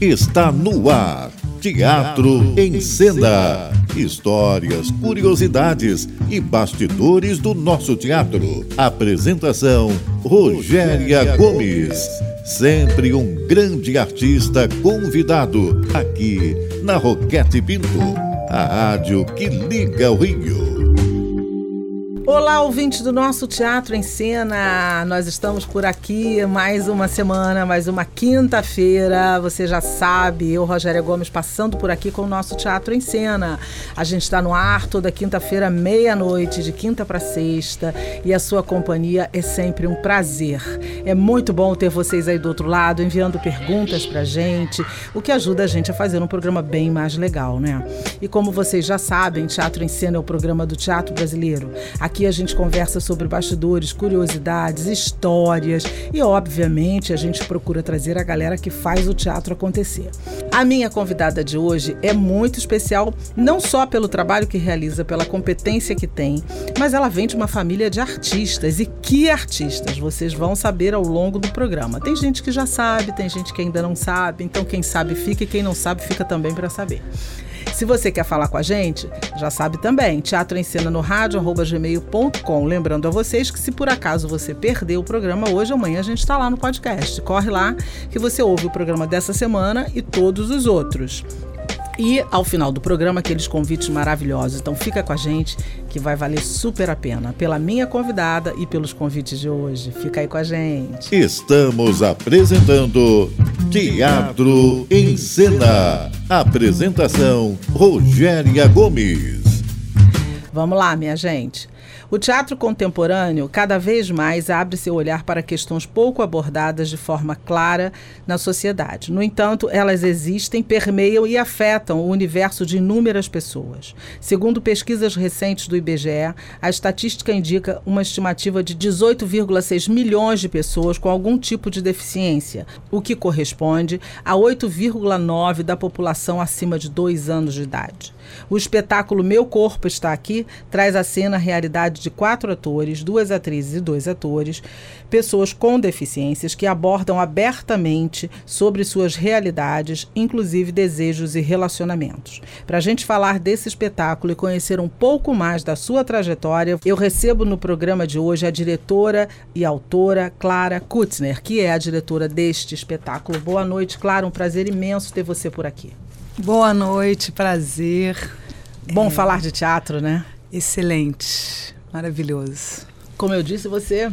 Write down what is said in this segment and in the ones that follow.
Está no ar. Teatro em Cena. Histórias, curiosidades e bastidores do nosso teatro. Apresentação: Rogéria Gomes. Sempre um grande artista convidado aqui na Roquete Pinto, a rádio que liga o Rio. Olá, ouvintes do nosso Teatro em Cena. Nós estamos por aqui mais uma semana, mais uma quinta-feira. Você já sabe, eu, Rogéria Gomes, passando por aqui com o nosso Teatro em Cena. A gente está no ar toda quinta-feira, meia-noite, de quinta para sexta, e a sua companhia é sempre um prazer. É muito bom ter vocês aí do outro lado, enviando perguntas pra gente, o que ajuda a gente a fazer um programa bem mais legal, né? E como vocês já sabem, Teatro em Cena é o programa do teatro brasileiro. Aqui A gente conversa sobre bastidores, curiosidades, histórias e, obviamente, a gente procura trazer a galera que faz o teatro acontecer. A minha convidada de hoje é muito especial, não só pelo trabalho que realiza, pela competência que tem, mas ela vem de uma família de artistas. E que artistas? Vocês vão saber ao longo do programa. Tem gente que já sabe, tem gente que ainda não sabe, então quem sabe fica e quem não sabe fica também para saber. Se você quer falar com a gente, já sabe também, teatro em cena no rádio, gmail.com. Lembrando a vocês que se por acaso você perdeu o programa hoje, amanhã a gente está lá no podcast. Corre lá que você ouve o programa dessa semana e todos os outros. E ao final do programa, aqueles convites maravilhosos. Então fica com a gente que vai valer super a pena. Pela minha convidada e pelos convites de hoje. Fica aí com a gente. Estamos apresentando Teatro em Cena. Apresentação Rogéria Gomes. Vamos lá, minha gente. O teatro contemporâneo cada vez mais abre seu olhar para questões pouco abordadas de forma clara na sociedade. No entanto, elas existem, permeiam e afetam o universo de inúmeras pessoas. Segundo pesquisas recentes do IBGE, a estatística indica uma estimativa de 18,6 milhões de pessoas com algum tipo de deficiência, o que corresponde a 8,9% da população acima de dois anos de idade. O espetáculo Meu Corpo Está Aqui traz à cena a realidade de quatro atores, duas atrizes e dois atores, pessoas com deficiências que abordam abertamente sobre suas realidades, inclusive desejos e relacionamentos. Para a gente falar desse espetáculo e conhecer um pouco mais da sua trajetória, eu recebo no programa de hoje a diretora e autora Clara Kutzner, que é a diretora deste espetáculo. Boa noite, Clara. Um prazer imenso ter você por aqui. Boa noite, prazer. Bom é... falar de teatro, né? Excelente, maravilhoso. Como eu disse, você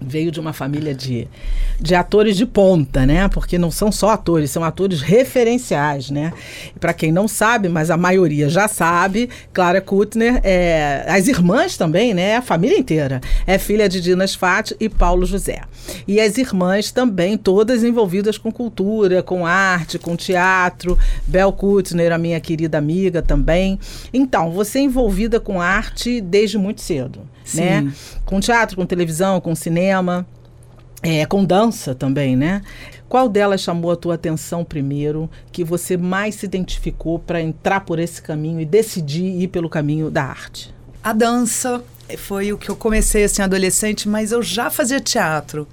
veio de uma família de, de atores de ponta, né? Porque não são só atores, são atores referenciais, né? Para quem não sabe, mas a maioria já sabe, Clara Kuttner, é, as irmãs também, né? A família inteira. É filha de Dinas Fati e Paulo José. E as irmãs também, todas envolvidas com cultura, com arte, com teatro. Bel Kuttner, a minha querida amiga também. Então, você é envolvida com arte desde muito cedo, Sim. né? Com teatro, com televisão, com cinema, é, com dança também, né? Qual delas chamou a tua atenção primeiro, que você mais se identificou para entrar por esse caminho e decidir ir pelo caminho da arte? A dança foi o que eu comecei assim adolescente, mas eu já fazia teatro.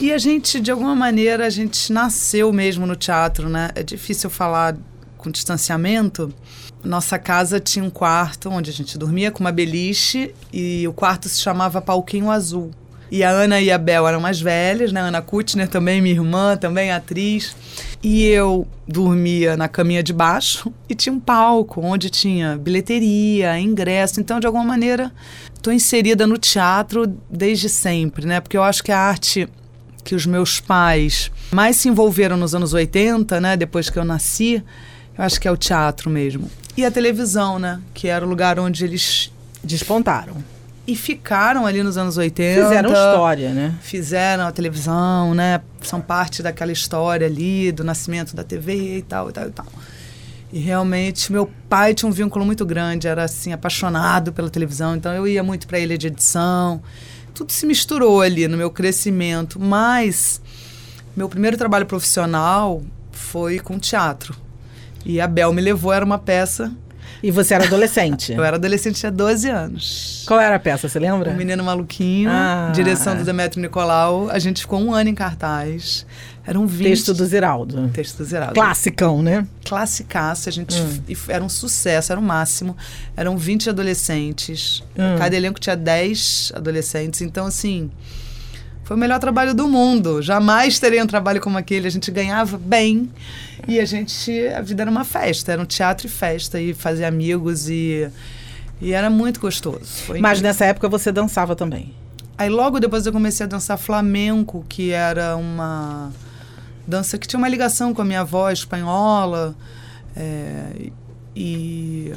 E a gente, de alguma maneira, a gente nasceu mesmo no teatro, né? É difícil falar com distanciamento. Nossa casa tinha um quarto onde a gente dormia com uma beliche e o quarto se chamava Palquinho Azul. E a Ana e a Bel eram mais velhas, né? Ana Kutner também, minha irmã, também atriz. E eu dormia na caminha de baixo e tinha um palco onde tinha bilheteria, ingresso. Então, de alguma maneira, estou inserida no teatro desde sempre, né? Porque eu acho que a arte que os meus pais mais se envolveram nos anos 80, né? Depois que eu nasci, eu acho que é o teatro mesmo. E a televisão, né? Que era o lugar onde eles despontaram. E ficaram ali nos anos 80. Fizeram história, né? Fizeram a televisão, né? São parte daquela história ali, do nascimento da TV e tal, e tal, e tal. E realmente, meu pai tinha um vínculo muito grande, era assim, apaixonado pela televisão, então eu ia muito para ele de edição. Tudo se misturou ali no meu crescimento, mas meu primeiro trabalho profissional foi com teatro. E a Bel me levou, era uma peça E você era adolescente? Eu era adolescente, tinha 12 anos. Qual era a peça, você lembra? O Menino Maluquinho, Ah. direção do Demetrio Nicolau. A gente ficou um ano em cartaz. Eram 20... Texto do Ziraldo. Texto do Zerado. Classicão, né? classicaço, a gente Hum. era um sucesso, era o máximo. Eram 20 adolescentes. Hum. Cada elenco tinha 10 adolescentes. Então, assim, foi o melhor trabalho do mundo. Jamais teria um trabalho como aquele. A gente ganhava bem e a gente. A vida era uma festa, era um teatro e festa, e fazia amigos e. E era muito gostoso. Foi Mas incrível. nessa época você dançava também. Aí logo depois eu comecei a dançar flamenco, que era uma dança que tinha uma ligação com a minha avó espanhola. é, e,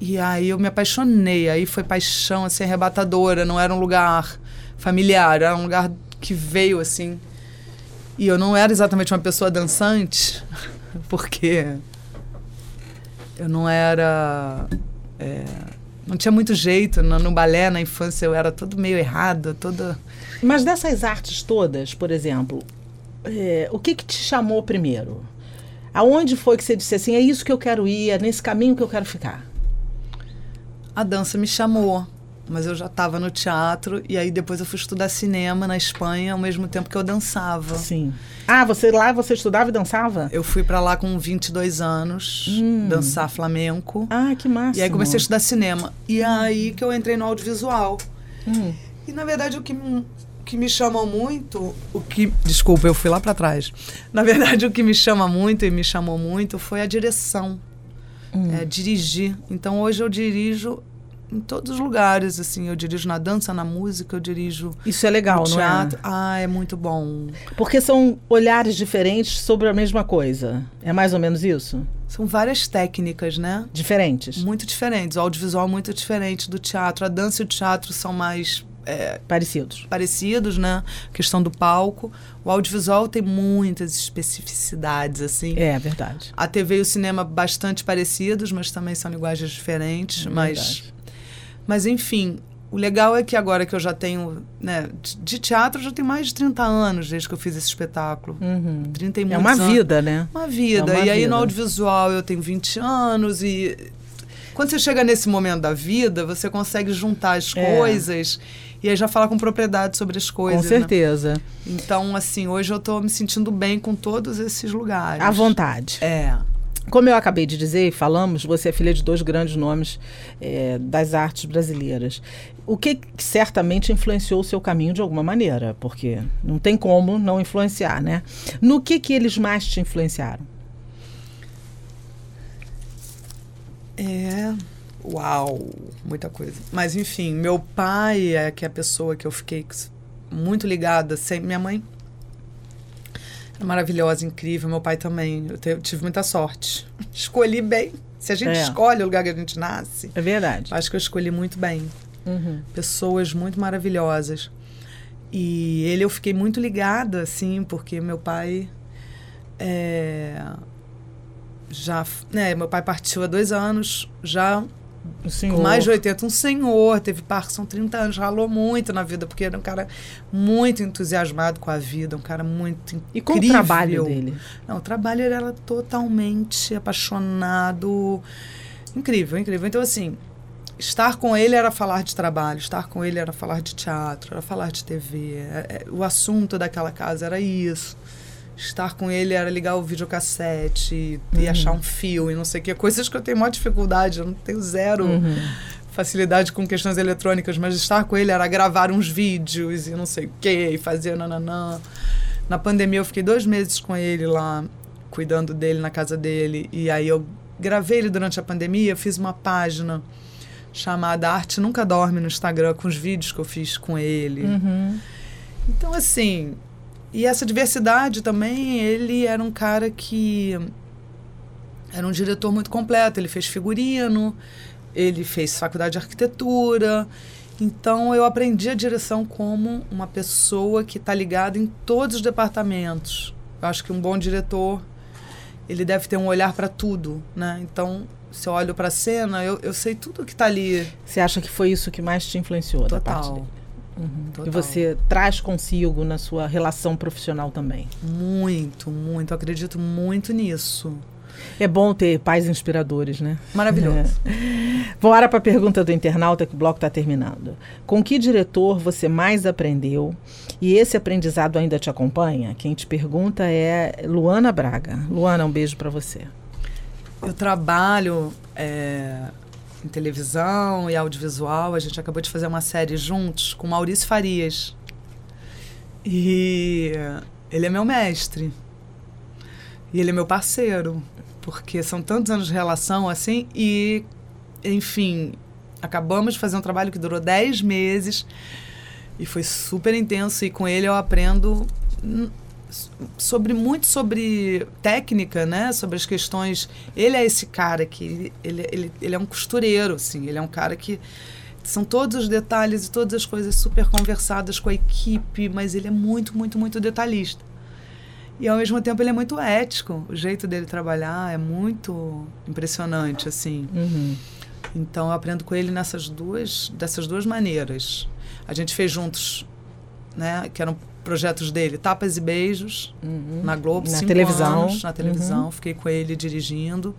e aí eu me apaixonei. Aí foi paixão assim, arrebatadora. Não era um lugar familiar, era um lugar que veio assim. E eu não era exatamente uma pessoa dançante, porque eu não era. é, não tinha muito jeito. No, no balé, na infância, eu era todo meio errado, toda. Mas dessas artes todas, por exemplo, é, o que, que te chamou primeiro? Aonde foi que você disse assim, é isso que eu quero ir, é nesse caminho que eu quero ficar? A dança me chamou, mas eu já estava no teatro e aí depois eu fui estudar cinema na Espanha ao mesmo tempo que eu dançava. Sim. Ah, você lá você estudava e dançava? Eu fui para lá com 22 anos, dançar flamenco. Ah, que massa. E aí comecei a estudar cinema. E aí que eu entrei no audiovisual. Hum. E na verdade o que, que me chama muito, o que, desculpa, eu fui lá para trás. Na verdade o que me chama muito e me chamou muito foi a direção. É, dirigir. Então hoje eu dirijo em todos os lugares, assim, eu dirijo na dança, na música, eu dirijo Isso é legal, no não teatro. é? Ah, é muito bom. Porque são olhares diferentes sobre a mesma coisa. É mais ou menos isso? São várias técnicas, né? Diferentes. Muito diferentes. O audiovisual é muito diferente do teatro. A dança e o teatro são mais é, Parecidos. parecidos, né? Questão do palco. O audiovisual tem muitas especificidades, assim. É, verdade. A TV e o cinema bastante parecidos, mas também são linguagens diferentes. É mas. Mas, enfim, o legal é que agora que eu já tenho, né, de, teatro, eu já tenho mais de 30 anos desde que eu fiz esse espetáculo. Uhum. 30 e É uma anos. vida, né? Uma vida. É uma e aí vida. no audiovisual eu tenho 20 anos e quando você chega nesse momento da vida, você consegue juntar as É. coisas e aí já falar com propriedade sobre as coisas. Com né? certeza. Então, assim, hoje eu tô me sentindo bem com todos esses lugares. À vontade. É. Como eu acabei de dizer e falamos, você é filha de dois grandes nomes eh, das artes brasileiras. O que certamente influenciou o seu caminho de alguma maneira? Porque não tem como não influenciar, né? No que que eles mais te influenciaram? É. Uau, muita coisa. Mas enfim, meu pai é que é a pessoa que eu fiquei muito ligada. Sempre, minha mãe maravilhosa, incrível. Meu pai também. Eu, te- tive muita sorte. Escolhi bem. Se a gente É. escolhe o lugar que a gente nasce, É verdade. acho que eu escolhi muito bem. Uhum. Pessoas muito maravilhosas. E ele eu fiquei muito ligada, assim, porque meu pai é, já, né, meu pai partiu há dois anos, já senhor. com mais de 80, um senhor, teve Parkinson 30 anos, ralou muito na vida, porque era um cara muito entusiasmado com a vida, um cara muito incrível. E qual o trabalho dele? Não, o trabalho ele era totalmente apaixonado. Incrível, incrível. Então, assim, estar com ele era falar de trabalho, estar com ele era falar de teatro, era falar de TV. É- é- o assunto daquela casa era isso. Estar com ele era ligar o videocassete e, e achar um fio e não sei o que. Coisas que eu tenho maior dificuldade, eu não tenho zero Uhum. facilidade com questões eletrônicas, mas estar com ele era gravar uns vídeos e não sei o que, e fazer nananã. Na pandemia eu fiquei dois meses com ele lá, cuidando dele na casa dele. E aí eu gravei ele durante a pandemia, fiz uma página chamada Arte Nunca Dorme no Instagram, com os vídeos que eu fiz com ele. Uhum. Então, assim, e essa diversidade também, ele era um cara que era um diretor muito completo. Ele fez figurino, ele fez faculdade de arquitetura. Então, eu aprendi a direção como uma pessoa que está ligada em todos os departamentos. Eu acho que um bom diretor, ele deve ter um olhar para tudo, né? Então, se eu olho para a cena, eu, eu sei tudo que está ali. Você acha que foi isso que mais te influenciou Total. Uhum. Total. E você traz consigo na sua relação profissional também. Muito, muito. Eu acredito muito nisso. É bom ter pais inspiradores, né? Maravilhoso. É. Bora para a pergunta do internauta que o bloco está terminando. Com que diretor você mais aprendeu e esse aprendizado ainda te acompanha? Quem te pergunta é Luana Braga. Luana, um beijo para você. Eu trabalho é, em televisão e audiovisual. A gente acabou de fazer uma série juntos com Maurício Farias. E ele é meu mestre. E ele é meu parceiro porque são tantos anos de relação assim e, enfim, acabamos de fazer um trabalho que durou 10 meses e foi super intenso e com ele eu aprendo sobre muito sobre técnica, né? Sobre as questões. Ele é esse cara que ele, ele, ele é um costureiro, assim. Ele é um cara que são todos os detalhes e todas as coisas super conversadas com a equipe, mas ele é muito, muito, muito detalhista. E ao mesmo tempo ele é muito ético. O jeito dele trabalhar é muito impressionante, assim. Uhum. Então eu aprendo com ele nessas duas, dessas duas maneiras. A gente fez juntos, né? Que eram projetos dele, Tapas e Beijos, uhum. na Globo, na televisão. anos na televisão. Uhum. Fiquei com ele dirigindo.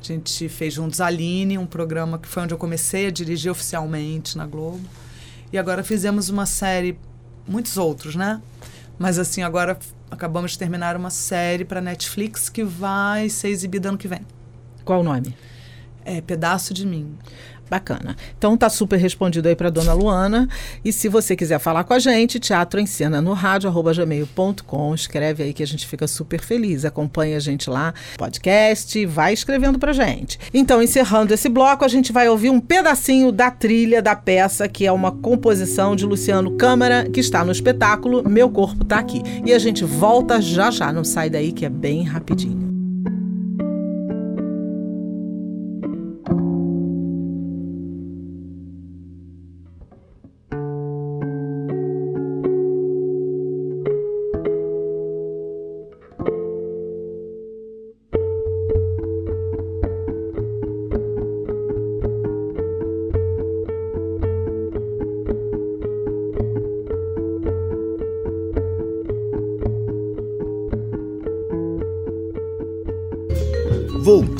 A gente fez juntos Aline, um programa que foi onde eu comecei a dirigir oficialmente na Globo. E agora fizemos uma série, muitos outros, né? Mas assim, agora acabamos de terminar uma série para Netflix que vai ser exibida ano que vem. Qual o nome? É Pedaço de Mim. Bacana. Então tá super respondido aí para dona Luana. E se você quiser falar com a gente, teatro em cena no rádio gmail.com. Escreve aí que a gente fica super feliz. Acompanha a gente lá, podcast, vai escrevendo pra gente. Então, encerrando esse bloco, a gente vai ouvir um pedacinho da trilha da peça, que é uma composição de Luciano Câmara, que está no espetáculo Meu Corpo Tá Aqui. E a gente volta já já, não sai daí que é bem rapidinho.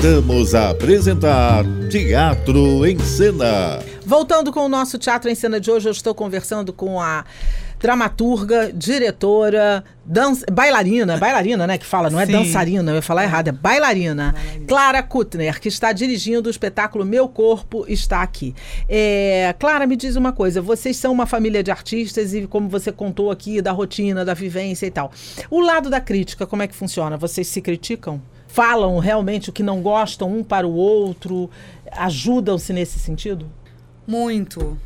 Voltamos a apresentar Teatro em Cena. Voltando com o nosso Teatro em Cena de hoje, eu estou conversando com a dramaturga, diretora, dança, bailarina, bailarina, né, que fala, não é Sim. dançarina, eu ia falar errado, é bailarina, Clara Kuttner, que está dirigindo o espetáculo Meu Corpo Está Aqui. É, Clara, me diz uma coisa, vocês são uma família de artistas e como você contou aqui, da rotina, da vivência e tal. O lado da crítica, como é que funciona? Vocês se criticam? Falam realmente o que não gostam um para o outro? Ajudam-se nesse sentido? Muito.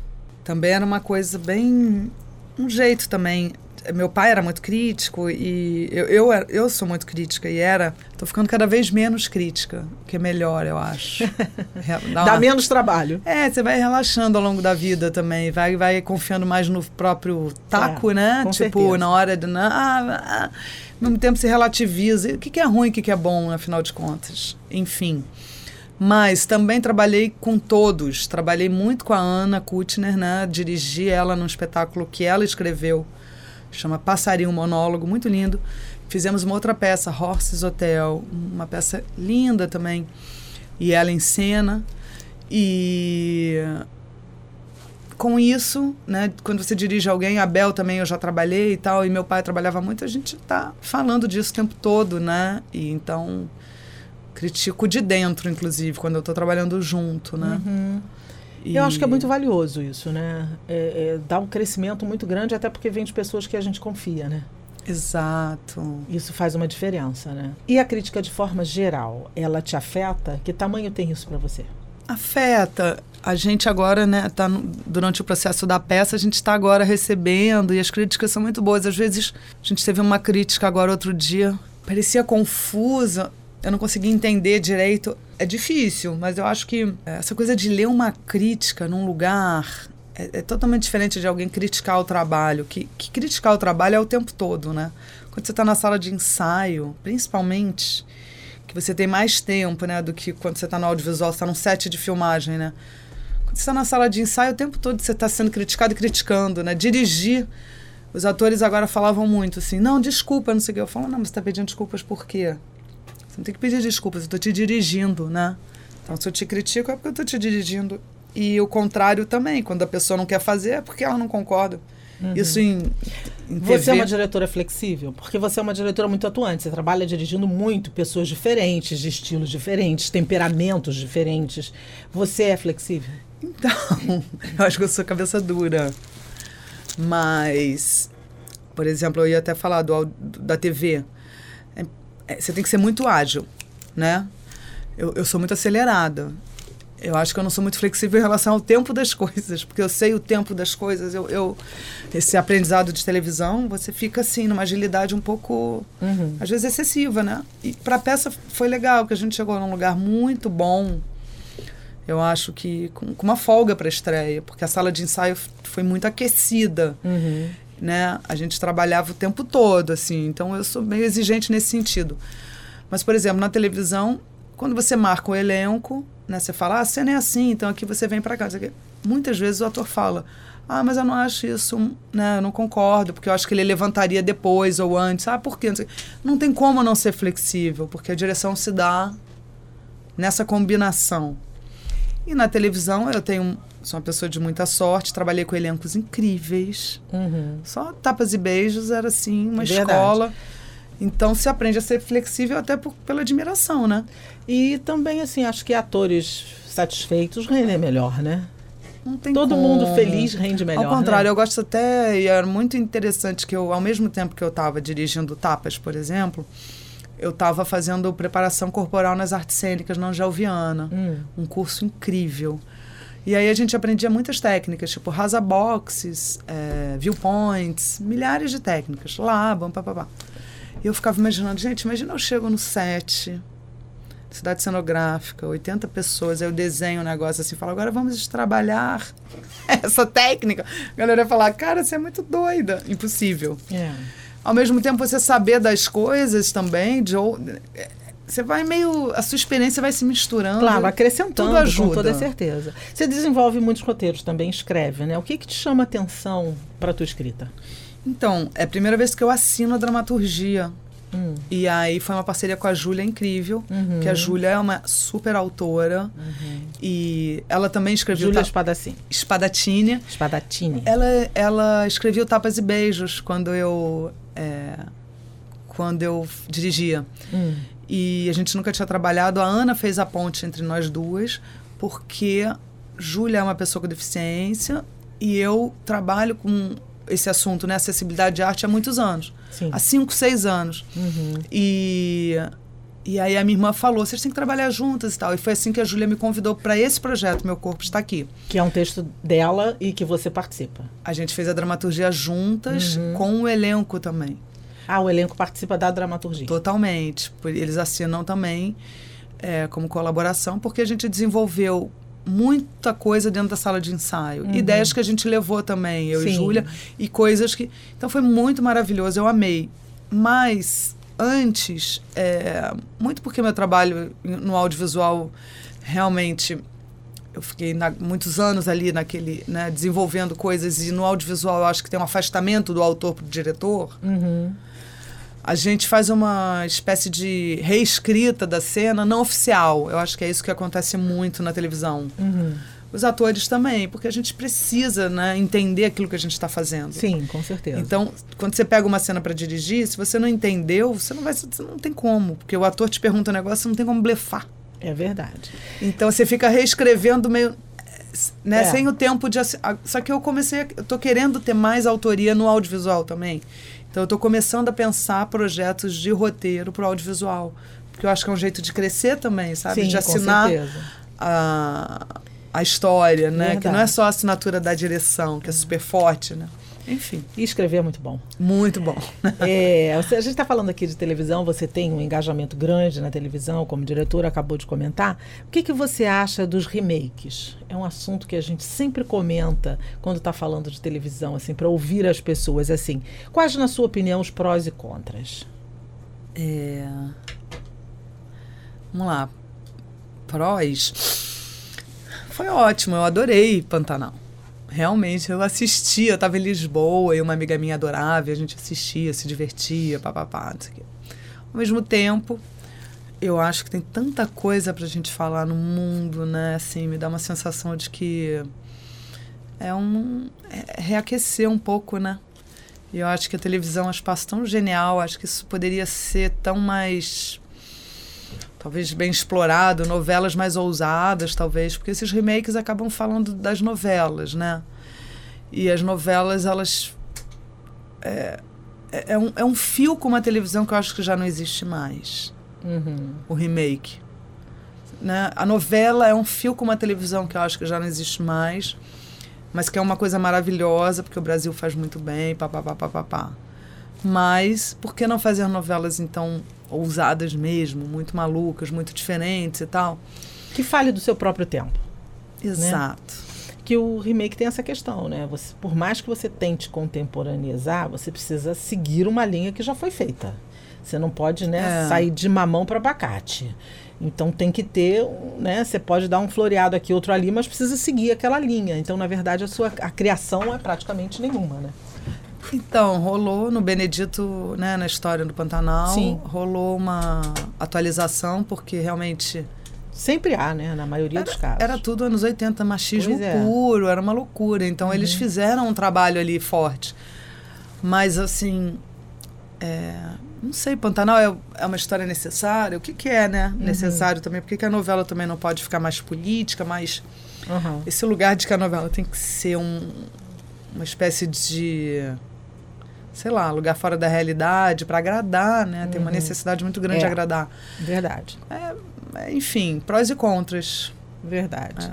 Também era uma coisa bem. um jeito também. Meu pai era muito crítico e eu, eu, eu sou muito crítica e era. Tô ficando cada vez menos crítica, o que é melhor, eu acho. Dá Dá uma- menos trabalho. É, você vai relaxando ao longo da vida também, vai, vai confiando mais no próprio taco, É, né? tipo, certeza. na hora de. Ah, ah, ao mesmo tempo se relativiza. O que, que é ruim, o que, que é bom, afinal de contas? Enfim. Mas também trabalhei com todos. Trabalhei muito com a Ana Kutner, né? Dirigi ela num espetáculo que ela escreveu, chama Passarinho Monólogo, muito lindo. Fizemos uma outra peça, Horses Hotel, uma peça linda também. E ela em cena. E com isso, né, quando você dirige alguém, a Bel também eu já trabalhei e tal, e meu pai trabalhava muito, a gente tá falando disso o tempo todo, né? E então critico de dentro, inclusive, quando eu tô trabalhando junto, né? E- Eu acho que é muito valioso isso, né? É, é, dá um crescimento muito grande, até porque vem de pessoas que a gente confia, né? Exato. Isso faz uma diferença, né? E a crítica de forma geral, ela te afeta? Que tamanho tem isso para você? Afeta. A gente agora, né, tá no- durante o processo da peça, a gente está agora recebendo e as críticas são muito boas. Às vezes, a gente teve uma crítica agora outro dia, parecia confusa, eu não conseguia entender direito. É difícil, mas eu acho que é, essa coisa de ler uma crítica num lugar é, é totalmente diferente de alguém criticar o trabalho. Que, que criticar o trabalho é o tempo todo, né? Quando você está na sala de ensaio, principalmente, que você tem mais tempo, né, do que quando você está no audiovisual, você está num set de filmagem, né? Quando você está na sala de ensaio, o tempo todo você está sendo criticado e criticando, né? Dirigir. Os atores agora falavam muito assim, não, desculpa, não sei o que. Eu falo, não, mas você está pedindo desculpas por quê? Você não tem que pedir desculpas, eu estou te dirigindo, né? Então, se eu te critico, é porque eu estou te dirigindo. E o contrário também, quando a pessoa não quer fazer, é porque ela não concorda. Uhum. Isso em, em Você é uma diretora flexível? Porque você é uma diretora muito atuante. Você trabalha dirigindo muito pessoas diferentes, de estilos diferentes, temperamentos diferentes. Você é flexível? Então, eu acho que eu sou cabeça dura. Mas, por exemplo, eu ia até falar do, da TV. É, você tem que ser muito ágil, né? Eu, eu sou muito acelerada. Eu acho que eu não sou muito flexível em relação ao tempo das coisas, porque eu sei o tempo das coisas. Eu, eu esse aprendizado de televisão, você fica assim numa agilidade um pouco, uhum. às vezes excessiva, né? E para a peça foi legal, que a gente chegou num lugar muito bom. Eu acho que com, com uma folga para a estreia, porque a sala de ensaio foi muito aquecida. Uhum. Né? A gente trabalhava o tempo todo, assim. Então eu sou meio exigente nesse sentido. Mas, por exemplo, na televisão, quando você marca o elenco, né, você fala, ah, a cena é assim, então aqui você vem para cá. Muitas vezes o ator fala, ah, mas eu não acho isso, né, eu não concordo, porque eu acho que ele levantaria depois ou antes. Ah, por quê? Não, não tem como não ser flexível, porque a direção se dá nessa combinação. E na televisão eu tenho sou uma pessoa de muita sorte, trabalhei com elencos incríveis. Uhum. Só tapas e beijos era assim, uma Verdade. escola. Então se aprende a ser flexível até por, pela admiração, né? E também, assim, acho que atores satisfeitos rendem melhor, né? Todo como. mundo feliz rende melhor. Ao contrário, né? eu gosto até, e era muito interessante que eu, ao mesmo tempo que eu estava dirigindo Tapas, por exemplo, eu estava fazendo preparação corporal nas artes cênicas na Angelviana. Hum. Um curso incrível. E aí a gente aprendia muitas técnicas, tipo rasa boxes, é, viewpoints, milhares de técnicas. Lá, bam, papapá. E eu ficava imaginando, gente, imagina eu chego no set, cidade cenográfica, 80 pessoas, aí eu desenho um negócio assim, falo, agora vamos trabalhar essa técnica. A galera ia falar, cara, você é muito doida. Impossível. É. Ao mesmo tempo, você saber das coisas também, de você vai meio. A sua experiência vai se misturando. Claro, acrescentando, tudo ajuda. com toda certeza. Você desenvolve muitos roteiros também, escreve, né? O que, que te chama atenção para a tua escrita? Então, é a primeira vez que eu assino a dramaturgia. Hum. E aí foi uma parceria com a Júlia incrível, uhum. que a Júlia é uma super autora. Uhum. E ela também escreveu. Júlia Espadacini. Espadatini. Espadatini. Ela, ela escreveu Tapas e Beijos quando eu. É, quando eu dirigia. Hum. E a gente nunca tinha trabalhado. A Ana fez a ponte entre nós duas, porque Júlia é uma pessoa com deficiência e eu trabalho com esse assunto, né, acessibilidade de arte há muitos anos. Sim. Há cinco, seis anos. Uhum. E, e aí a minha irmã falou, vocês têm que trabalhar juntas e tal. E foi assim que a Júlia me convidou para esse projeto, Meu Corpo Está Aqui. Que é um texto dela e que você participa. A gente fez a dramaturgia juntas, uhum. com o elenco também. Ah, o elenco participa da dramaturgia. Totalmente. Eles assinam também é, como colaboração, porque a gente desenvolveu muita coisa dentro da sala de ensaio. Uhum. Ideias que a gente levou também, eu Sim. e Júlia, e coisas que. Então foi muito maravilhoso, eu amei. Mas antes, é, muito porque meu trabalho no audiovisual realmente. Eu fiquei na, muitos anos ali naquele, né, desenvolvendo coisas, e no audiovisual eu acho que tem um afastamento do autor para o diretor. Uhum a gente faz uma espécie de reescrita da cena não oficial. Eu acho que é isso que acontece muito na televisão. Uhum. Os atores também, porque a gente precisa né, entender aquilo que a gente está fazendo. Sim, com certeza. Então, quando você pega uma cena para dirigir, se você não entendeu, você não vai, você não tem como, porque o ator te pergunta um negócio, você não tem como blefar. É verdade. Então você fica reescrevendo meio né, é. sem o tempo de só que eu comecei, eu tô querendo ter mais autoria no audiovisual também. Então, eu estou começando a pensar projetos de roteiro para o audiovisual. Porque eu acho que é um jeito de crescer também, sabe? Sim, de assinar a, a história, né? Verdade. Que não é só a assinatura da direção, que é super forte, né? Enfim. E escrever é muito bom. Muito bom. é, a gente está falando aqui de televisão, você tem um engajamento grande na televisão, como diretora, acabou de comentar. O que, que você acha dos remakes? É um assunto que a gente sempre comenta quando está falando de televisão, assim, para ouvir as pessoas. assim. Quais, na sua opinião, os prós e contras? É... Vamos lá. Prós. Foi ótimo, eu adorei Pantanal realmente, eu assistia, eu estava em Lisboa e uma amiga minha adorava, a gente assistia, se divertia, papapá, não sei o quê. Ao mesmo tempo, eu acho que tem tanta coisa pra gente falar no mundo, né? Assim, me dá uma sensação de que é um é reaquecer um pouco, né? E eu acho que a televisão é um espaço tão genial, acho que isso poderia ser tão mais talvez bem explorado, novelas mais ousadas, talvez, porque esses remakes acabam falando das novelas, né? E as novelas, elas é, é, é um, é um fio com uma televisão que eu acho que já não existe mais. Uhum. O remake. Né? A novela é um fio com uma televisão que eu acho que já não existe mais, mas que é uma coisa maravilhosa, porque o Brasil faz muito bem, papapá, papapá. Mas por que não fazer novelas, então, ousadas mesmo, muito malucas, muito diferentes e tal? Que fale do seu próprio tempo. Exato. que o remake tem essa questão, né? Você, por mais que você tente contemporaneizar, você precisa seguir uma linha que já foi feita. Você não pode, né, É. sair de mamão para abacate. Então tem que ter, né? Você pode dar um floreado aqui, outro ali, mas precisa seguir aquela linha. Então, na verdade, a sua a criação é praticamente nenhuma, né? Então, rolou no Benedito, né, na história do Pantanal, Sim. rolou uma atualização, porque realmente Sempre há, né? Na maioria dos casos. era tudo anos 80, machismo é. Uhum. puro, era uma loucura. Então, eles fizeram um trabalho ali forte. Mas, assim, é, não sei, Pantanal é, é uma história necessária? O que, que é, né? Uhum. Necessário também? Por que, que a novela também não pode ficar mais política, mais Uhum. esse lugar de que a novela tem que ser um, uma espécie de sei lá, lugar fora da realidade para agradar, né? Tem uma necessidade muito grande de É. agradar. Verdade. É, enfim, prós e contras. Verdade. É.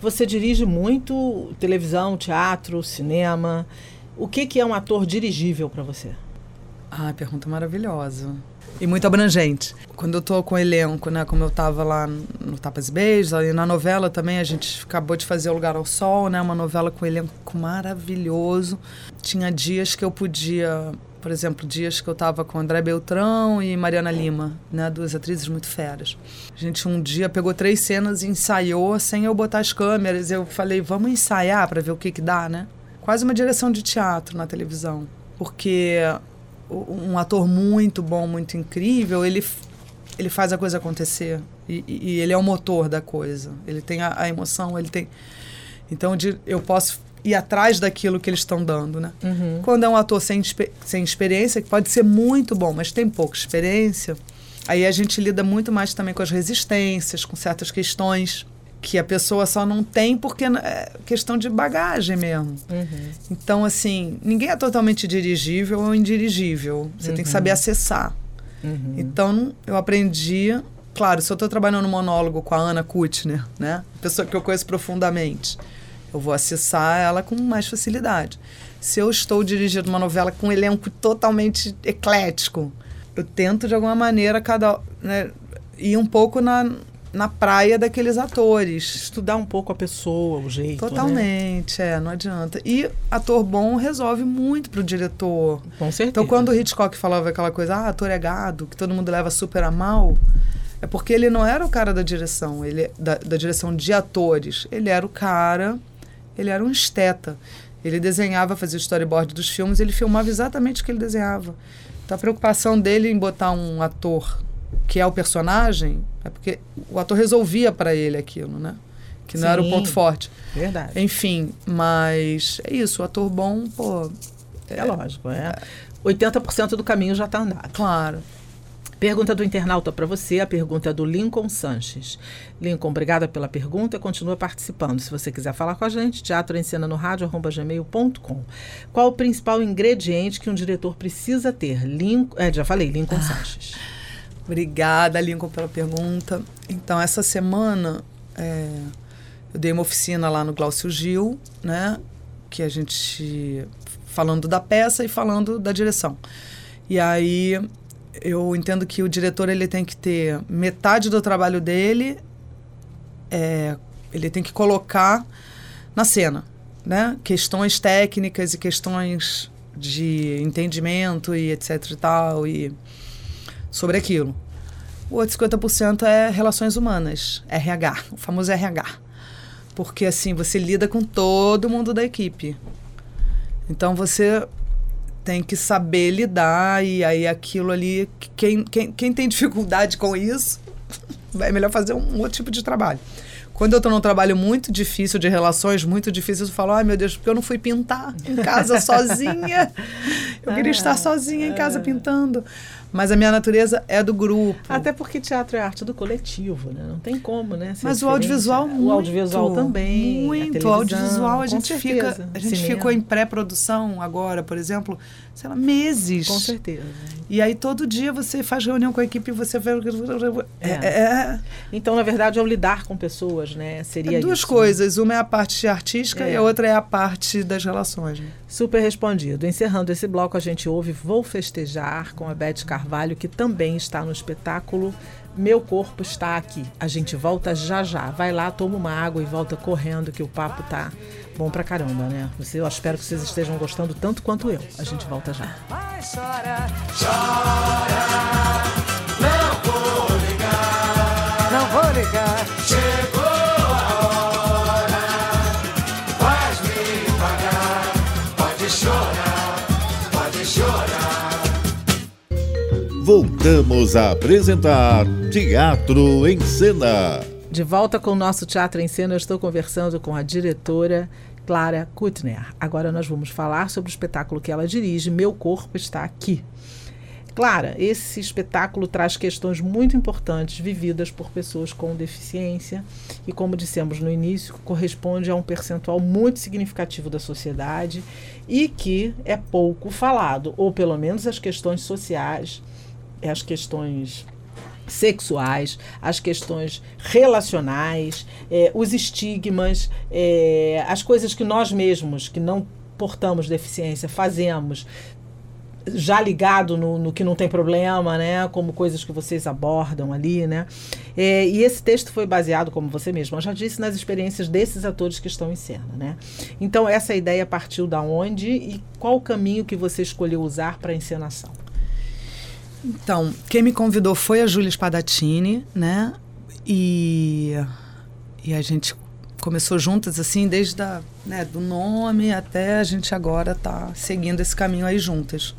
Você dirige muito televisão, teatro, cinema. O que, que é um ator dirigível para você? Ah, pergunta maravilhosa. E muito abrangente. Quando eu tô com o elenco, né? Como eu tava lá no Tapas e Beijos, e na novela também, a gente acabou de fazer O Lugar ao Sol, né? Uma novela com elenco maravilhoso. Tinha dias que eu podia, por exemplo, dias que eu tava com André Beltrão e Mariana Lima, né? Duas atrizes muito feras. A gente um dia pegou três cenas e ensaiou sem eu botar as câmeras. Eu falei, vamos ensaiar para ver o que que dá, né? Quase uma direção de teatro na televisão. Porque um ator muito bom, muito incrível, ele, ele faz a coisa acontecer. E, e- e ele é o motor da coisa. Ele tem a, a emoção, ele tem. Então de- eu posso ir atrás daquilo que eles estão dando, né? Quando é um ator sem, sem experiência, que pode ser muito bom, mas tem pouca experiência, aí a gente lida muito mais também com as resistências, com certas questões que a pessoa só não tem porque é questão de bagagem mesmo. Então, assim, ninguém é totalmente dirigível ou indirigível. Você tem que saber acessar. Então, não- eu aprendi. Claro, se eu estou trabalhando no monólogo com a Ana Kutner, né? Pessoa que eu conheço profundamente, eu vou acessar ela com mais facilidade. Se eu estou dirigindo uma novela com um elenco totalmente eclético, eu tento de alguma maneira cada né, ir um pouco na, na praia daqueles atores. Estudar um pouco a pessoa, o jeito. Né? Totalmente, é, não adianta. E ator bom resolve muito pro diretor. Com certeza. Então, quando o Hitchcock falava aquela coisa, ah, ator é gado, que todo mundo leva super a mal, é porque ele não era o cara da direção, ele da, da direção de atores. Ele era o cara, ele era um esteta. Ele desenhava, fazia o storyboard dos filmes, ele filmava exatamente o que ele desenhava. Então, a preocupação dele em botar um ator que é o personagem é porque o ator resolvia para ele aquilo, né? Que não era o Sim. ponto forte. Verdade. Enfim, mas é isso, o ator bom, pô, É, lógico, é. 80% do caminho já está andado. claro. Pergunta do internauta para você, a pergunta é do Lincoln Sanches. Lincoln, obrigada pela pergunta continua participando. Se você quiser falar com a gente, teatro em cena no rádio.gmail.com. Qual o principal ingrediente que um diretor precisa ter? Lincoln, é, já falei, Lincoln Sanches. Obrigada, Lincoln, pela pergunta. Então, essa semana é, eu dei uma oficina lá no Glaucio Gil, né? Que a gente falando da peça e falando da direção. E aí eu entendo que o diretor ele tem que ter metade do trabalho dele, é, ele tem que colocar na cena, né? Questões técnicas e questões de entendimento e etc e tal e sobre aquilo. O outro 50% é relações humanas, RH, o famoso RH. Porque assim, você lida com todo mundo da equipe. Então você tem que saber lidar e aí aquilo ali, quem, quem, quem tem dificuldade com isso, é melhor fazer um outro tipo de trabalho. Quando eu estou num trabalho muito difícil, de relações muito difíceis, eu falo, ai meu Deus, porque eu não fui pintar em casa sozinha. Eu queria estar sozinha em casa pintando. Mas a minha natureza é do grupo. Até porque teatro é arte do coletivo, né? Não tem como, né? Mas diferente. o audiovisual muito. O audiovisual também. Muito. O audiovisual a gente fica. A gente Cinema. ficou em pré-produção agora, por exemplo, sei lá, meses. Com certeza. E aí todo dia você faz reunião com a equipe e você vai. É. É, é. Então, na verdade, é o lidar com pessoas, né? Seria é duas isso, coisas. Né? Uma é a parte artística e a outra é a parte das relações. Né? Super respondido. Encerrando esse bloco, a gente ouve Vou Festejar com a Beth Carvalho, que também está no espetáculo Meu Corpo Está Aqui. A gente volta já já. Vai lá, toma uma água e volta correndo, que o papo tá bom pra caramba, né? Eu espero que vocês estejam gostando tanto quanto eu. A gente volta já. Vai, chora, chora, não vou ligar, não vou ligar. Voltamos a apresentar Teatro em Cena. De volta com o nosso Teatro em Cena, eu estou conversando com a diretora Clara Kutner. Agora nós vamos falar sobre o espetáculo que ela dirige, Meu Corpo Está Aqui. Clara, esse espetáculo traz questões muito importantes vividas por pessoas com deficiência e, como dissemos no início, corresponde a um percentual muito significativo da sociedade e que é pouco falado, ou pelo menos as questões sociais as questões sexuais, as questões relacionais, é, os estigmas, é, as coisas que nós mesmos, que não portamos deficiência, fazemos, já ligado no, no, que não tem problema, né? Como coisas que vocês abordam ali, né? É, e esse texto foi baseado, como você mesma já disse, nas experiências desses atores que estão em cena, né? Então essa ideia partiu da onde e qual o caminho que você escolheu usar para a encenação? Então, quem me convidou foi a Júlia Spadatini, né? E, e a gente começou juntas, assim, desde a, né, do nome até a gente agora tá seguindo esse caminho aí juntas.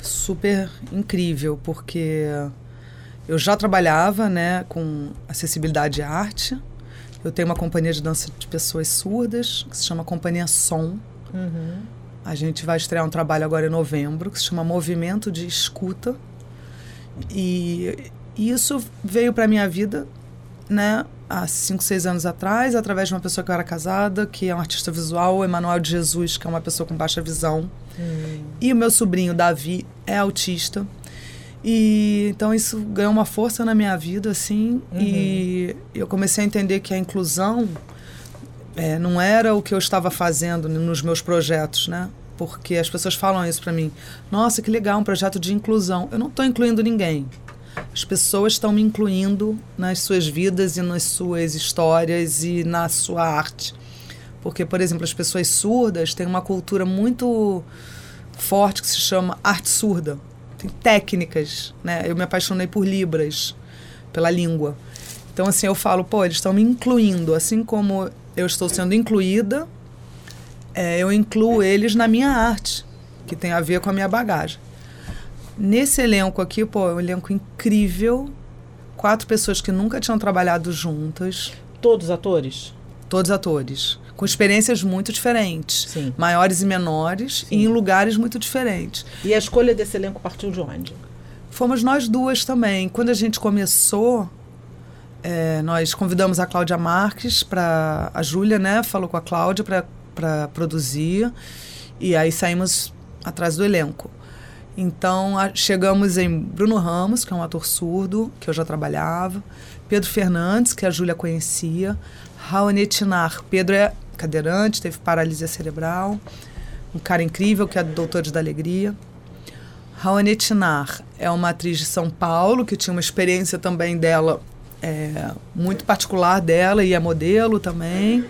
Super incrível, porque eu já trabalhava, né, com acessibilidade e arte. Eu tenho uma companhia de dança de pessoas surdas, que se chama Companhia Som. Uhum. A gente vai estrear um trabalho agora em novembro, que se chama Movimento de Escuta e, isso veio para minha vida, né, há 5, 6 anos atrás, através de uma pessoa que eu era casada, que é um artista visual, Emanuel de Jesus, que é uma pessoa com baixa visão. Hum. E o meu sobrinho, Davi, é autista. E então isso ganhou uma força na minha vida, assim, uhum. e eu comecei a entender que a inclusão é, não era o que eu estava fazendo nos meus projetos, né? Porque as pessoas falam isso para mim. Nossa, que legal, um projeto de inclusão. Eu não estou incluindo ninguém. As pessoas estão me incluindo nas suas vidas e nas suas histórias e na sua arte. Porque, por exemplo, as pessoas surdas têm uma cultura muito forte que se chama arte surda. Tem técnicas, né? Eu me apaixonei por Libras, pela língua. Então, assim, eu falo, pô, eles estão me incluindo, assim como eu estou sendo incluída é, eu incluo eles na minha arte, que tem a ver com a minha bagagem. Nesse elenco aqui, pô, é um elenco incrível. Quatro pessoas que nunca tinham trabalhado juntas. Todos atores? Todos atores. Com experiências muito diferentes. Sim. Maiores e menores, Sim. e em lugares muito diferentes. E a escolha desse elenco partiu de onde? Fomos nós duas também. Quando a gente começou, é, nós convidamos a Cláudia Marques para. A Júlia, né? Falou com a Cláudia para para produzir e aí saímos atrás do elenco. Então a, chegamos em Bruno Ramos, que é um ator surdo, que eu já trabalhava, Pedro Fernandes, que a Júlia conhecia, Raoni Tinar. Pedro é cadeirante, teve paralisia cerebral, um cara incrível que é doutor da alegria. Raoni Tinar é uma atriz de São Paulo que tinha uma experiência também dela é, muito particular dela e é modelo também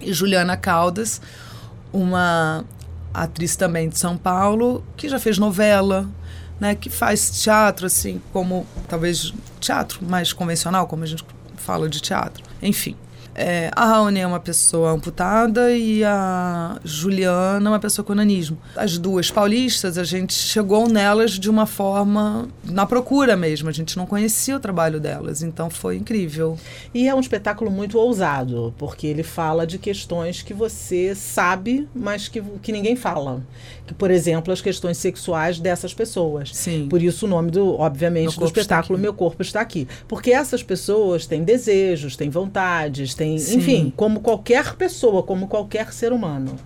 e Juliana Caldas, uma atriz também de São Paulo, que já fez novela, né, que faz teatro assim, como talvez teatro mais convencional, como a gente fala de teatro. Enfim, É, a Raoni é uma pessoa amputada e a Juliana é uma pessoa com nanismo. As duas paulistas, a gente chegou nelas de uma forma na procura mesmo. A gente não conhecia o trabalho delas, então foi incrível. E é um espetáculo muito ousado, porque ele fala de questões que você sabe, mas que, que ninguém fala. Que, por exemplo, as questões sexuais dessas pessoas. Sim. Por isso o nome do, obviamente, Meu do espetáculo. Meu Corpo Está Aqui. Porque essas pessoas têm desejos, têm vontades, Sim. enfim, como qualquer pessoa, como qualquer ser humano.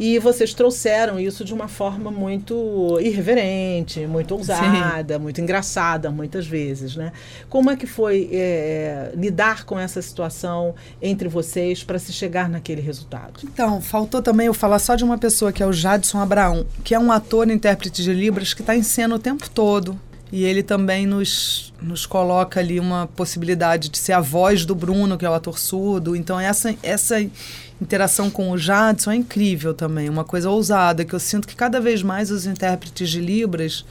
E vocês trouxeram isso de uma forma muito irreverente, muito ousada, muito engraçada, muitas vezes, né? Como é que foi é, lidar com essa situação entre vocês para se chegar naquele resultado? Então, faltou também eu falar só de uma pessoa que é o Jadson Abraão, que é um ator e intérprete de Libras que está em cena o tempo todo. E ele também nos, nos coloca ali uma possibilidade de ser a voz do Bruno, que é o ator surdo. Então, essa, essa interação com o Jadson é incrível também, uma coisa ousada, que eu sinto que cada vez mais os intérpretes de Libras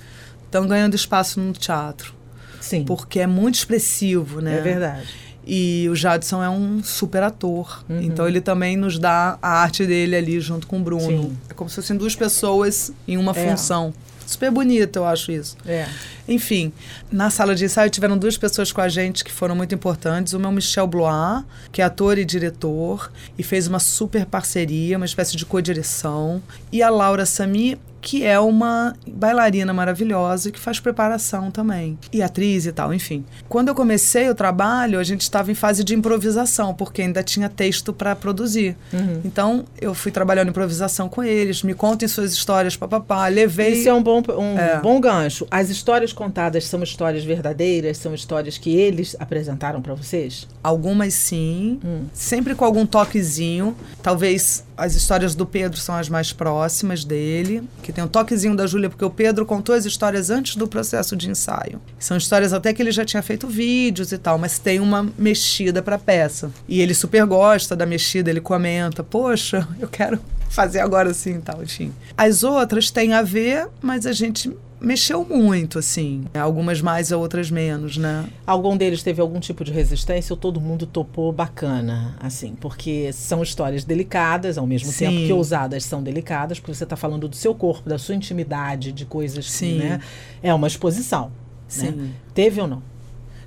estão ganhando espaço no teatro. Sim, Porque é muito expressivo, né? é verdade. E o Jadson é um super ator. Uhum. Então ele também nos dá a arte dele ali junto com o Bruno. Sim. É como se fossem duas pessoas em uma É. função. Super bonito, eu acho isso. É. Enfim, na sala de ensaio tiveram duas pessoas com a gente que foram muito importantes. Uma é o Michel Blois, que é ator e diretor, e fez uma super parceria, uma espécie de co-direção. E a Laura Sami, que é uma bailarina maravilhosa que faz preparação também. E atriz e tal, enfim. Quando eu comecei o trabalho, a gente estava em fase de improvisação, porque ainda tinha texto para produzir. Uhum. Então, eu fui trabalhando improvisação com eles, me contem suas histórias, papapá, levei... Isso é um bom, um É. bom gancho. As histórias contadas são histórias verdadeiras? São histórias que eles apresentaram para vocês? Algumas sim, Hum. sempre com algum toquezinho. Talvez as histórias do Pedro são as mais próximas dele, que tem um toquezinho da Júlia, porque o Pedro contou as histórias antes do processo de ensaio. São histórias até que ele já tinha feito vídeos e tal, mas tem uma mexida para peça. E ele super gosta da mexida, ele comenta: "Poxa, eu quero fazer agora assim", tal, enfim. As outras têm a ver, mas a gente mexeu muito assim, algumas mais, outras menos, né? Algum deles teve algum tipo de resistência ou todo mundo topou bacana, assim? Porque são histórias delicadas, ao mesmo Sim. tempo que ousadas são delicadas, porque você está falando do seu corpo, da sua intimidade, de coisas que, Sim. né? É uma exposição. Né? Sim. Teve ou não?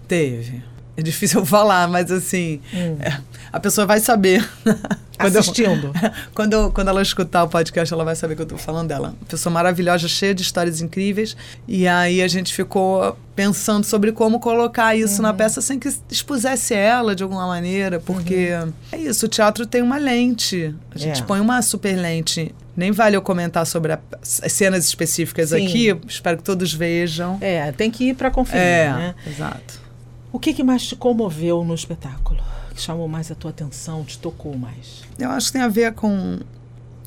Teve. É difícil eu falar, mas assim, é, a pessoa vai saber. Quando eu- Assistindo. quando, eu- quando ela escutar o podcast, ela vai saber que eu tô falando dela. Uma pessoa maravilhosa, cheia de histórias incríveis. E aí a gente ficou pensando sobre como colocar isso na peça sem que expusesse ela de alguma maneira, porque é isso, o teatro tem uma lente. A gente É. põe uma super lente. Nem vale eu comentar sobre a- as cenas específicas Sim. aqui, espero que todos vejam. É, tem que ir para conferir, É, né? exato. O que, que mais te comoveu no espetáculo? Que chamou mais a tua atenção, te tocou mais? Eu acho que tem a ver com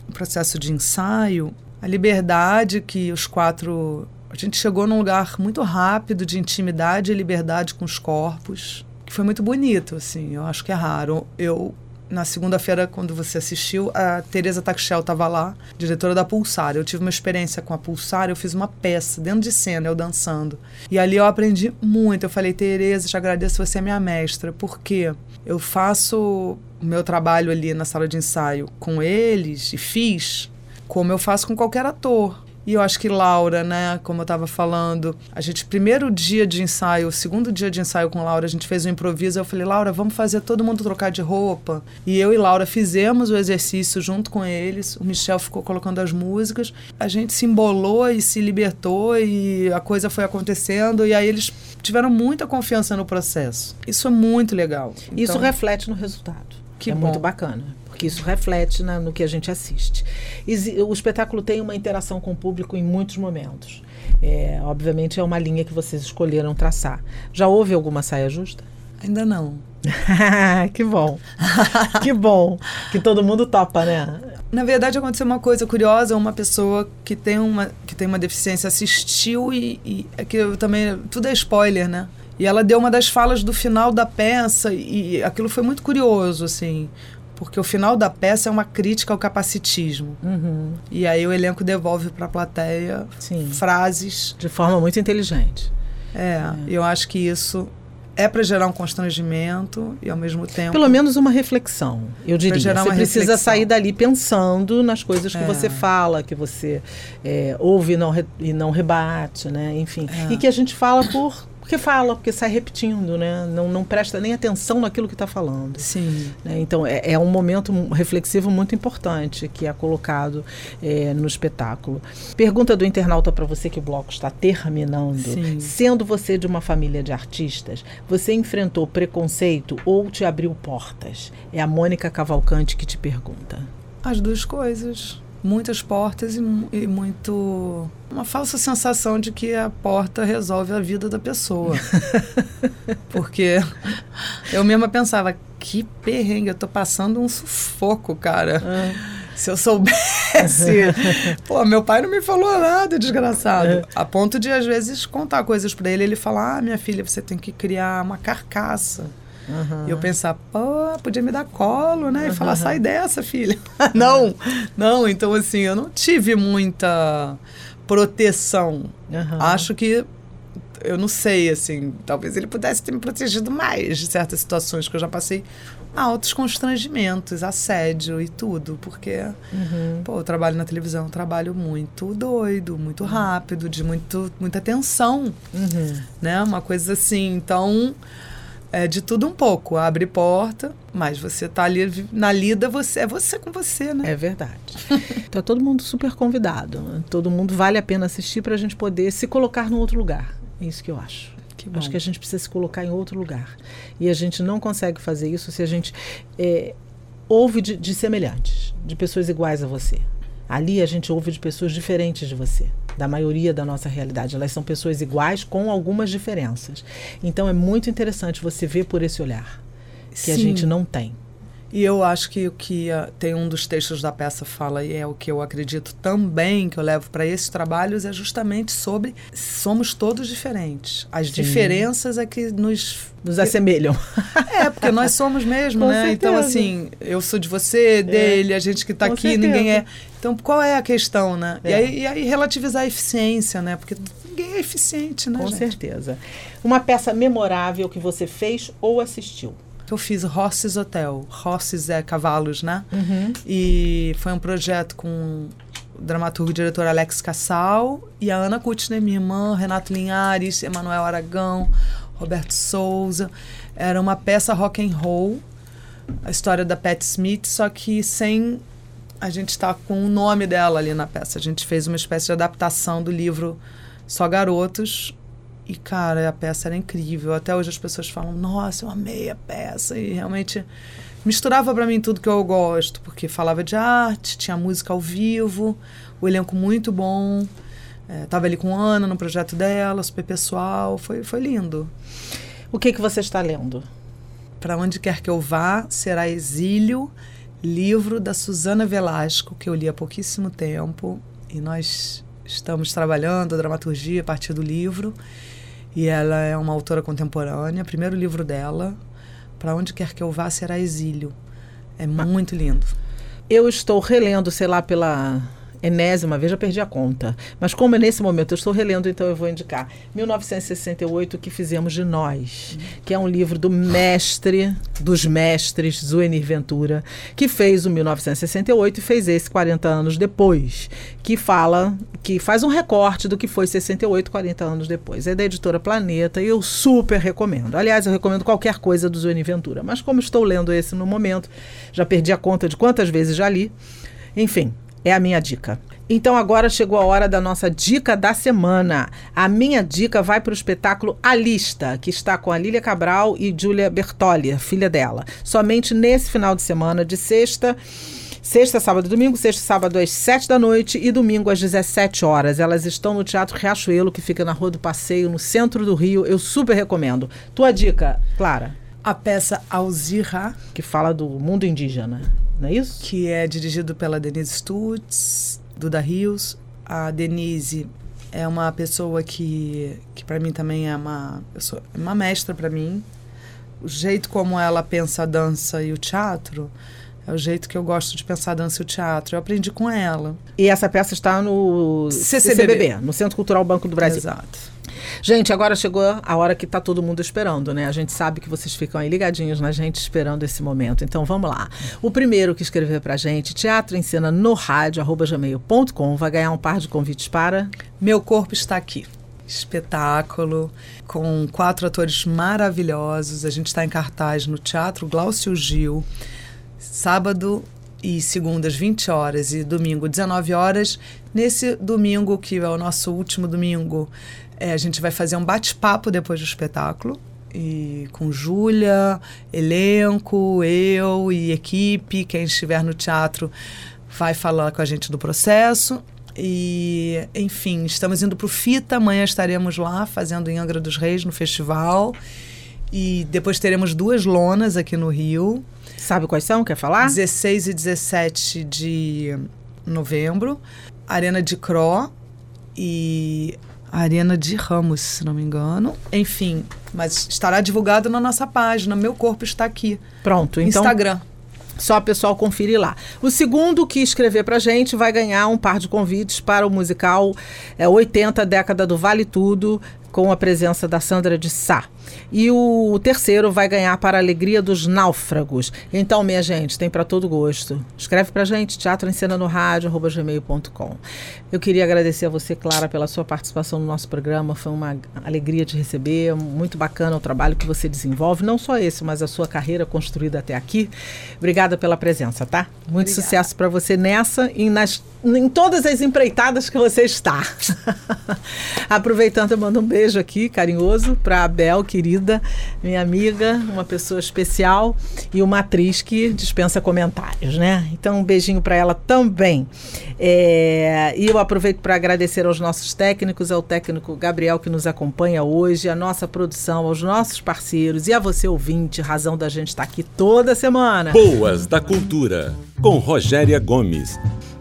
o processo de ensaio, a liberdade que os quatro. A gente chegou num lugar muito rápido de intimidade e liberdade com os corpos, que foi muito bonito, assim. Eu acho que é raro. Eu. Na segunda-feira, quando você assistiu, a Teresa Takchel estava lá, diretora da Pulsar. Eu tive uma experiência com a Pulsar, eu fiz uma peça dentro de cena, eu dançando. E ali eu aprendi muito. Eu falei, Teresa, te agradeço, você é minha mestra, porque eu faço o meu trabalho ali na sala de ensaio com eles e fiz como eu faço com qualquer ator. E eu acho que Laura, né, como eu estava falando, a gente, primeiro dia de ensaio, segundo dia de ensaio com Laura, a gente fez um improviso. Eu falei, Laura, vamos fazer todo mundo trocar de roupa. E eu e Laura fizemos o exercício junto com eles. O Michel ficou colocando as músicas. A gente se embolou e se libertou e a coisa foi acontecendo. E aí eles tiveram muita confiança no processo. Isso é muito legal. Isso Então, reflete no resultado. Que é bom. muito bacana, porque isso reflete na- no que a gente assiste. Exi- O espetáculo tem uma interação com o público em muitos momentos. É, obviamente é uma linha que vocês escolheram traçar. Já houve alguma saia justa? Ainda não. que bom. que bom. Que todo mundo topa, né? Na verdade, aconteceu uma coisa curiosa. Uma pessoa que tem uma, que tem uma deficiência assistiu e, e é que eu também... Tudo é spoiler, né? E ela deu uma das falas do final da peça e aquilo foi muito curioso, assim. Porque o final da peça é uma crítica ao capacitismo. Uhum, E aí o elenco devolve para a plateia sim. frases. De forma muito inteligente. É, eu acho que isso é para gerar um constrangimento e ao mesmo tempo. Pelo menos uma reflexão, eu diria. você precisa reflexão. sair dali pensando nas coisas que É. você fala, que você é, ouve e não, re- e não rebate, né? Enfim. É. E que a gente fala por porque fala, porque sai repetindo, né? Não, não presta nem atenção naquilo que está falando. Sim. né? Então, é, é um momento reflexivo muito importante que é colocado é, no espetáculo. Pergunta do internauta para você que o bloco está terminando. Sim. Sendo você de uma família de artistas, você enfrentou preconceito ou te abriu portas? É a Mônica Cavalcante que te pergunta. As duas coisas. Muitas portas e, e muito. Uma falsa sensação de que a porta resolve a vida da pessoa. Porque eu mesma pensava, que perrengue, eu tô passando um sufoco, cara. Se eu soubesse. Pô, meu pai não me falou nada, desgraçado. A ponto de, às vezes, contar coisas pra ele. Ele falar: Ah, minha filha, você tem que criar uma carcaça. E eu pensar, pô, podia me dar colo, né? E falar, sai dessa, filha. não, não. Então, assim, eu não tive muita proteção. Acho que, eu não sei, assim, talvez ele pudesse ter me protegido mais de certas situações que eu já passei. Altos constrangimentos, assédio e tudo, porque, pô, eu trabalho na televisão, um trabalho muito doido, muito rápido, de muito, muita tensão Uhum. né? Uma coisa assim, então é de tudo um pouco. Abre porta, mas você tá ali na lida, você é você com você, né? É verdade. Então, todo mundo super convidado. Todo mundo vale a pena assistir para a gente poder se colocar no outro lugar. É isso que eu acho. Que. Acho que a gente precisa se colocar em outro lugar. E a gente não consegue fazer isso se a gente é, ouve de, de semelhantes, de pessoas iguais a você. Ali a gente ouve de pessoas diferentes de você, da maioria da nossa realidade. Elas são pessoas iguais com algumas diferenças. Então é muito interessante você ver por esse olhar que a Sim. gente não tem. E eu acho que o que ah, tem um dos textos da peça fala, e é o que eu acredito também que eu levo para esses trabalhos, é justamente sobre somos todos diferentes. As diferenças é que nos. Nos assemelham. É, porque nós somos mesmo, né? Então, certeza. assim, eu sou de você, dele, a gente que está aqui, certeza. ninguém é. Então, qual é a questão, né? E, É. aí, e aí relativizar a eficiência, né? Porque ninguém é eficiente, né, Com gente? certeza. Uma peça memorável que você fez ou assistiu? Eu fiz Horses Hotel. Horses é cavalos, né? E foi um projeto com o dramaturgo e diretor Alex Cassal e a Ana Kutner, minha irmã, Renato Linhares, Emanuel Aragão, Roberto Souza. Era uma peça rock and roll, a história da Pat Smith, só que sem a gente estar com o nome dela ali na peça. A gente fez uma espécie de adaptação do livro Só Garotos. E, cara, a peça era incrível. Até hoje as pessoas falam, nossa, eu amei a peça. E realmente misturava para mim tudo que eu gosto, porque falava de arte, tinha música ao vivo, o elenco muito bom. É, tava ali com Ana no projeto dela, super pessoal. Foi, foi lindo. O que, que você está lendo? Para onde quer que eu vá, será exílio. Livro da Susana Velasco, que eu li há pouquíssimo tempo. E nós estamos trabalhando a dramaturgia a partir do livro. E ela é uma autora contemporânea. Primeiro livro dela. Para onde quer que eu vá, será exílio. É muito lindo. Eu estou relendo, sei lá, pela enésima vez, já perdi a conta. Mas como é nesse momento eu estou relendo, então eu vou indicar 1968, que fizemos de nós, que é um livro do mestre dos mestres, Zuenir Ventura, que fez o 1968 e fez esse 40 anos depois, que fala, que faz um recorte do que foi 68, 40 anos depois. É da editora Planeta e eu super recomendo. Aliás, eu recomendo qualquer coisa do Zuenir Ventura, mas como estou lendo esse no momento, já perdi a conta de quantas vezes já li. Enfim, é a minha dica. Então agora chegou a hora da nossa dica da semana. A minha dica vai para o espetáculo A Lista, que está com a Lília Cabral e Júlia Bertoli, filha dela. Somente nesse final de semana, de sexta. Sexta, sábado e domingo, sexta e sábado às 7 da noite e domingo às 17 horas. Elas estão no Teatro Riachuelo, que fica na Rua do Passeio, no centro do Rio. Eu super recomendo. Tua dica, Clara, A peça Alzira, que fala do mundo indígena, não é isso? que é dirigido pela Denise Stutz, Duda Rios. A Denise é uma pessoa que, que para mim também é uma, sou, é uma mestra para mim. O jeito como ela pensa a dança e o teatro é o jeito que eu gosto de pensar a dança e o teatro. Eu aprendi com ela. E essa peça está no CCBB. no Centro Cultural Banco do Brasil. Exato. Gente, agora chegou a hora que tá todo mundo esperando, né? A gente sabe que vocês ficam aí ligadinhos na gente esperando esse momento. Então vamos lá. O primeiro que escrever pra gente, teatro em cena no rádio, arroba gmail.com, vai ganhar um par de convites para. Meu corpo está aqui. Espetáculo com quatro atores maravilhosos. A gente está em cartaz no Teatro Glaucio Gil, sábado e segundas 20 horas e domingo 19 horas. Nesse domingo, que é o nosso último domingo, é, a gente vai fazer um bate-papo depois do espetáculo. E com Júlia, elenco, eu e equipe, quem estiver no teatro vai falar com a gente do processo. E, enfim, estamos indo para o FITA, amanhã estaremos lá fazendo em Angra dos Reis no festival. E depois teremos duas lonas aqui no Rio. Sabe quais são? Quer falar? 16 e 17 de novembro. Arena de Cro e Arena de Ramos, se não me engano. Enfim, mas estará divulgado na nossa página. Meu corpo está aqui. Pronto, então. Instagram. Só o pessoal conferir lá. O segundo que escrever pra gente vai ganhar um par de convites para o musical é, 80 Década do Vale Tudo, com a presença da Sandra de Sá. E o terceiro vai ganhar para a alegria dos náufragos. Então, minha gente, tem para todo gosto. Escreve para gente, teatro em cena no rádio, gmail.com. Eu queria agradecer a você, Clara, pela sua participação no nosso programa. Foi uma alegria te receber. Muito bacana o trabalho que você desenvolve. Não só esse, mas a sua carreira construída até aqui. Obrigada pela presença, tá? Muito Obrigada. sucesso para você nessa e nas, em todas as empreitadas que você está. Aproveitando, eu mando um beijo aqui, carinhoso, para a Bel, querida, minha amiga, uma pessoa especial e uma atriz que dispensa comentários, né? Então, um beijinho para ela também. É, e eu aproveito para agradecer aos nossos técnicos, ao técnico Gabriel que nos acompanha hoje, a nossa produção, aos nossos parceiros e a você ouvinte, razão da gente estar tá aqui toda semana. Boas da Cultura, com Rogéria Gomes.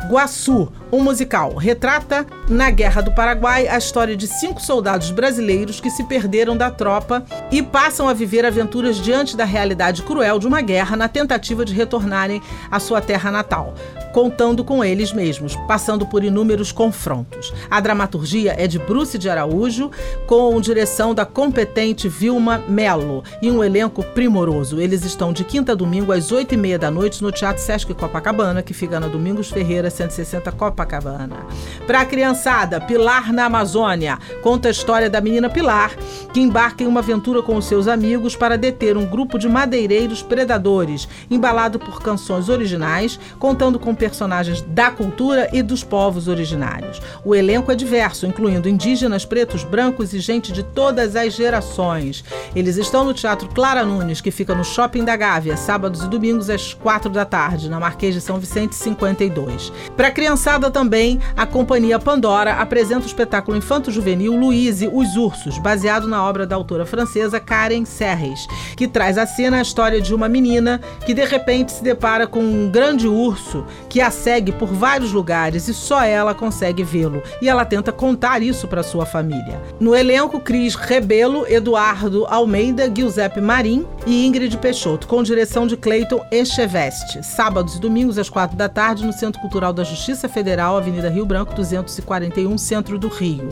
Guaçu, um musical, retrata na Guerra do Paraguai a história de cinco soldados brasileiros que se perderam da tropa e passam a viver aventuras diante da realidade cruel de uma guerra na tentativa de retornarem à sua terra natal contando com eles mesmos, passando por inúmeros confrontos. A dramaturgia é de Bruce de Araújo, com direção da competente Vilma Melo e um elenco primoroso. Eles estão de quinta a domingo às oito e meia da noite no Teatro Sesc Copacabana, que fica na Domingos Ferreira 160 Copacabana. Para a criançada, Pilar na Amazônia conta a história da menina Pilar, que embarca em uma aventura com os seus amigos para deter um grupo de madeireiros predadores, embalado por canções originais, contando com personagens da cultura e dos povos originários. O elenco é diverso, incluindo indígenas, pretos, brancos e gente de todas as gerações. Eles estão no Teatro Clara Nunes, que fica no Shopping da Gávea, sábados e domingos às quatro da tarde, na Marquês de São Vicente 52. Para a criançada também, a Companhia Pandora apresenta o espetáculo infanto-juvenil Louise, Os Ursos, baseado na obra da autora francesa Karen Serres, que traz à cena a história de uma menina que de repente se depara com um grande urso que a segue por vários lugares e só ela consegue vê-lo. E ela tenta contar isso para sua família. No elenco, Cris Rebelo, Eduardo Almeida, Giuseppe Marim e Ingrid Peixoto, com direção de Cleiton Echeveste. Sábados domingos às quatro da tarde no Centro Cultural da Justiça Federal, Avenida Rio Branco, 241, Centro do Rio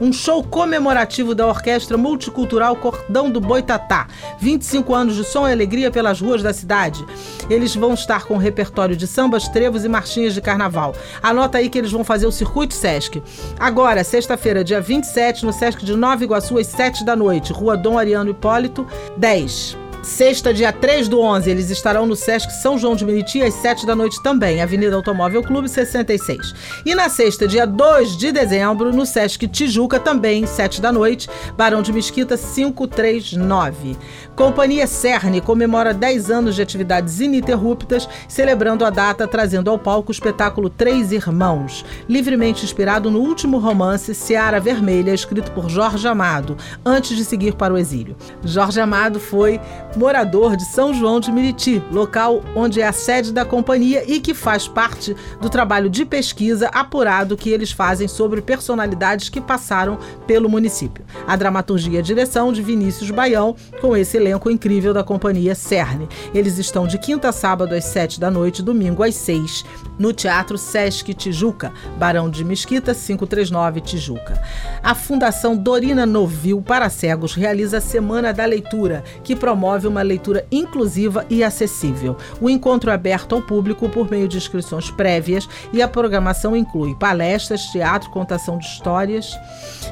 um show comemorativo da Orquestra Multicultural Cordão do Boitatá. 25 anos de som e alegria pelas ruas da cidade. Eles vão estar com um repertório de sambas, trevos e marchinhas de carnaval. Anota aí que eles vão fazer o Circuito Sesc. Agora, sexta-feira, dia 27, no Sesc de Nova Iguaçu, às 7 da noite. Rua Dom Ariano Hipólito, 10. Sexta, dia 3 do 11, eles estarão no Sesc São João de Meriti às 7 da noite também, Avenida Automóvel Clube 66. E na sexta, dia 2 de dezembro, no Sesc Tijuca também, 7 da noite, Barão de Mesquita 539. Companhia Cerne comemora 10 anos de atividades ininterruptas, celebrando a data trazendo ao palco o espetáculo Três Irmãos, livremente inspirado no último romance Seara Vermelha, escrito por Jorge Amado, antes de seguir para o exílio. Jorge Amado foi morador de São João de Miriti, local onde é a sede da companhia e que faz parte do trabalho de pesquisa apurado que eles fazem sobre personalidades que passaram pelo município. A dramaturgia e direção de Vinícius Baião, com esse elenco incrível da companhia Cerne. Eles estão de quinta a sábado às sete da noite, domingo às seis, no Teatro Sesc Tijuca, Barão de Mesquita, 539 Tijuca. A Fundação Dorina Novil para Cegos realiza a Semana da Leitura, que promove uma leitura inclusiva e acessível. O encontro é aberto ao público por meio de inscrições prévias e a programação inclui palestras, teatro, contação de histórias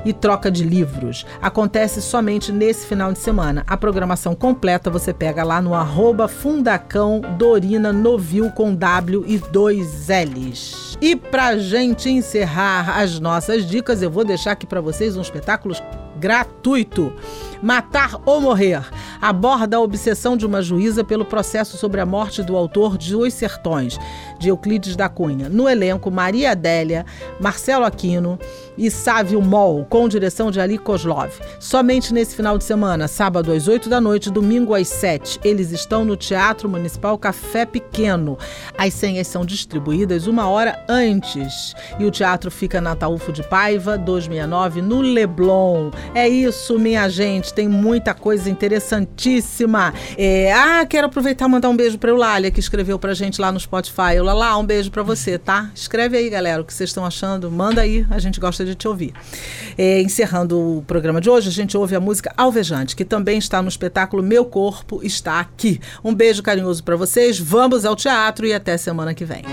e troca de livros. Acontece somente nesse final de semana. A programação completa você pega lá no arroba Fundacão Dorina Novil com W e dois L's. E pra gente encerrar as nossas dicas, eu vou deixar aqui para vocês um espetáculo gratuito. Matar ou Morrer. Aborda a obsessão de uma juíza pelo processo sobre a morte do autor de Os Sertões, de Euclides da Cunha. No elenco, Maria Adélia, Marcelo Aquino e Sávio Mol, com direção de Ali Kozlov. Somente nesse final de semana, sábado às 8 da noite, domingo às 7, eles estão no Teatro Municipal Café Pequeno. As senhas são distribuídas uma hora antes. E o teatro fica na Taúfo de Paiva, 269, no Leblon. É isso, minha gente. Tem muita coisa interessantíssima. É, ah, quero aproveitar e mandar um beijo para Eulália, que escreveu pra gente lá no Spotify. Eulália, um beijo para você, tá? Escreve aí, galera, o que vocês estão achando. Manda aí, a gente gosta de te ouvir. É, encerrando o programa de hoje, a gente ouve a música Alvejante, que também está no espetáculo Meu Corpo Está Aqui. Um beijo carinhoso para vocês. Vamos ao teatro e até semana que vem.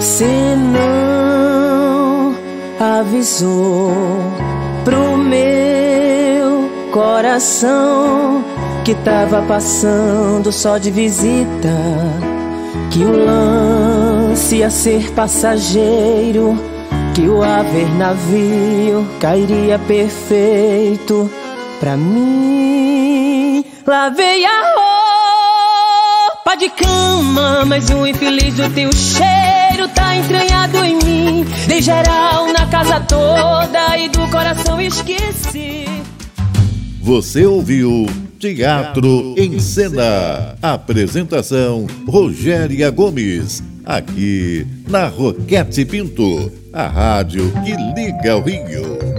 Se não avisou pro meu coração que tava passando só de visita, que o lance ia ser passageiro, que o haver navio cairia perfeito pra mim. Lavei a roupa de cama, mas o infeliz do teu cheiro tá entranhado em mim. Dei geral na casa toda e do coração esqueci. Você ouviu Teatro em Cena. Apresentação Rogéria Gomes. Aqui na Roquete Pinto, a rádio que liga o Rio.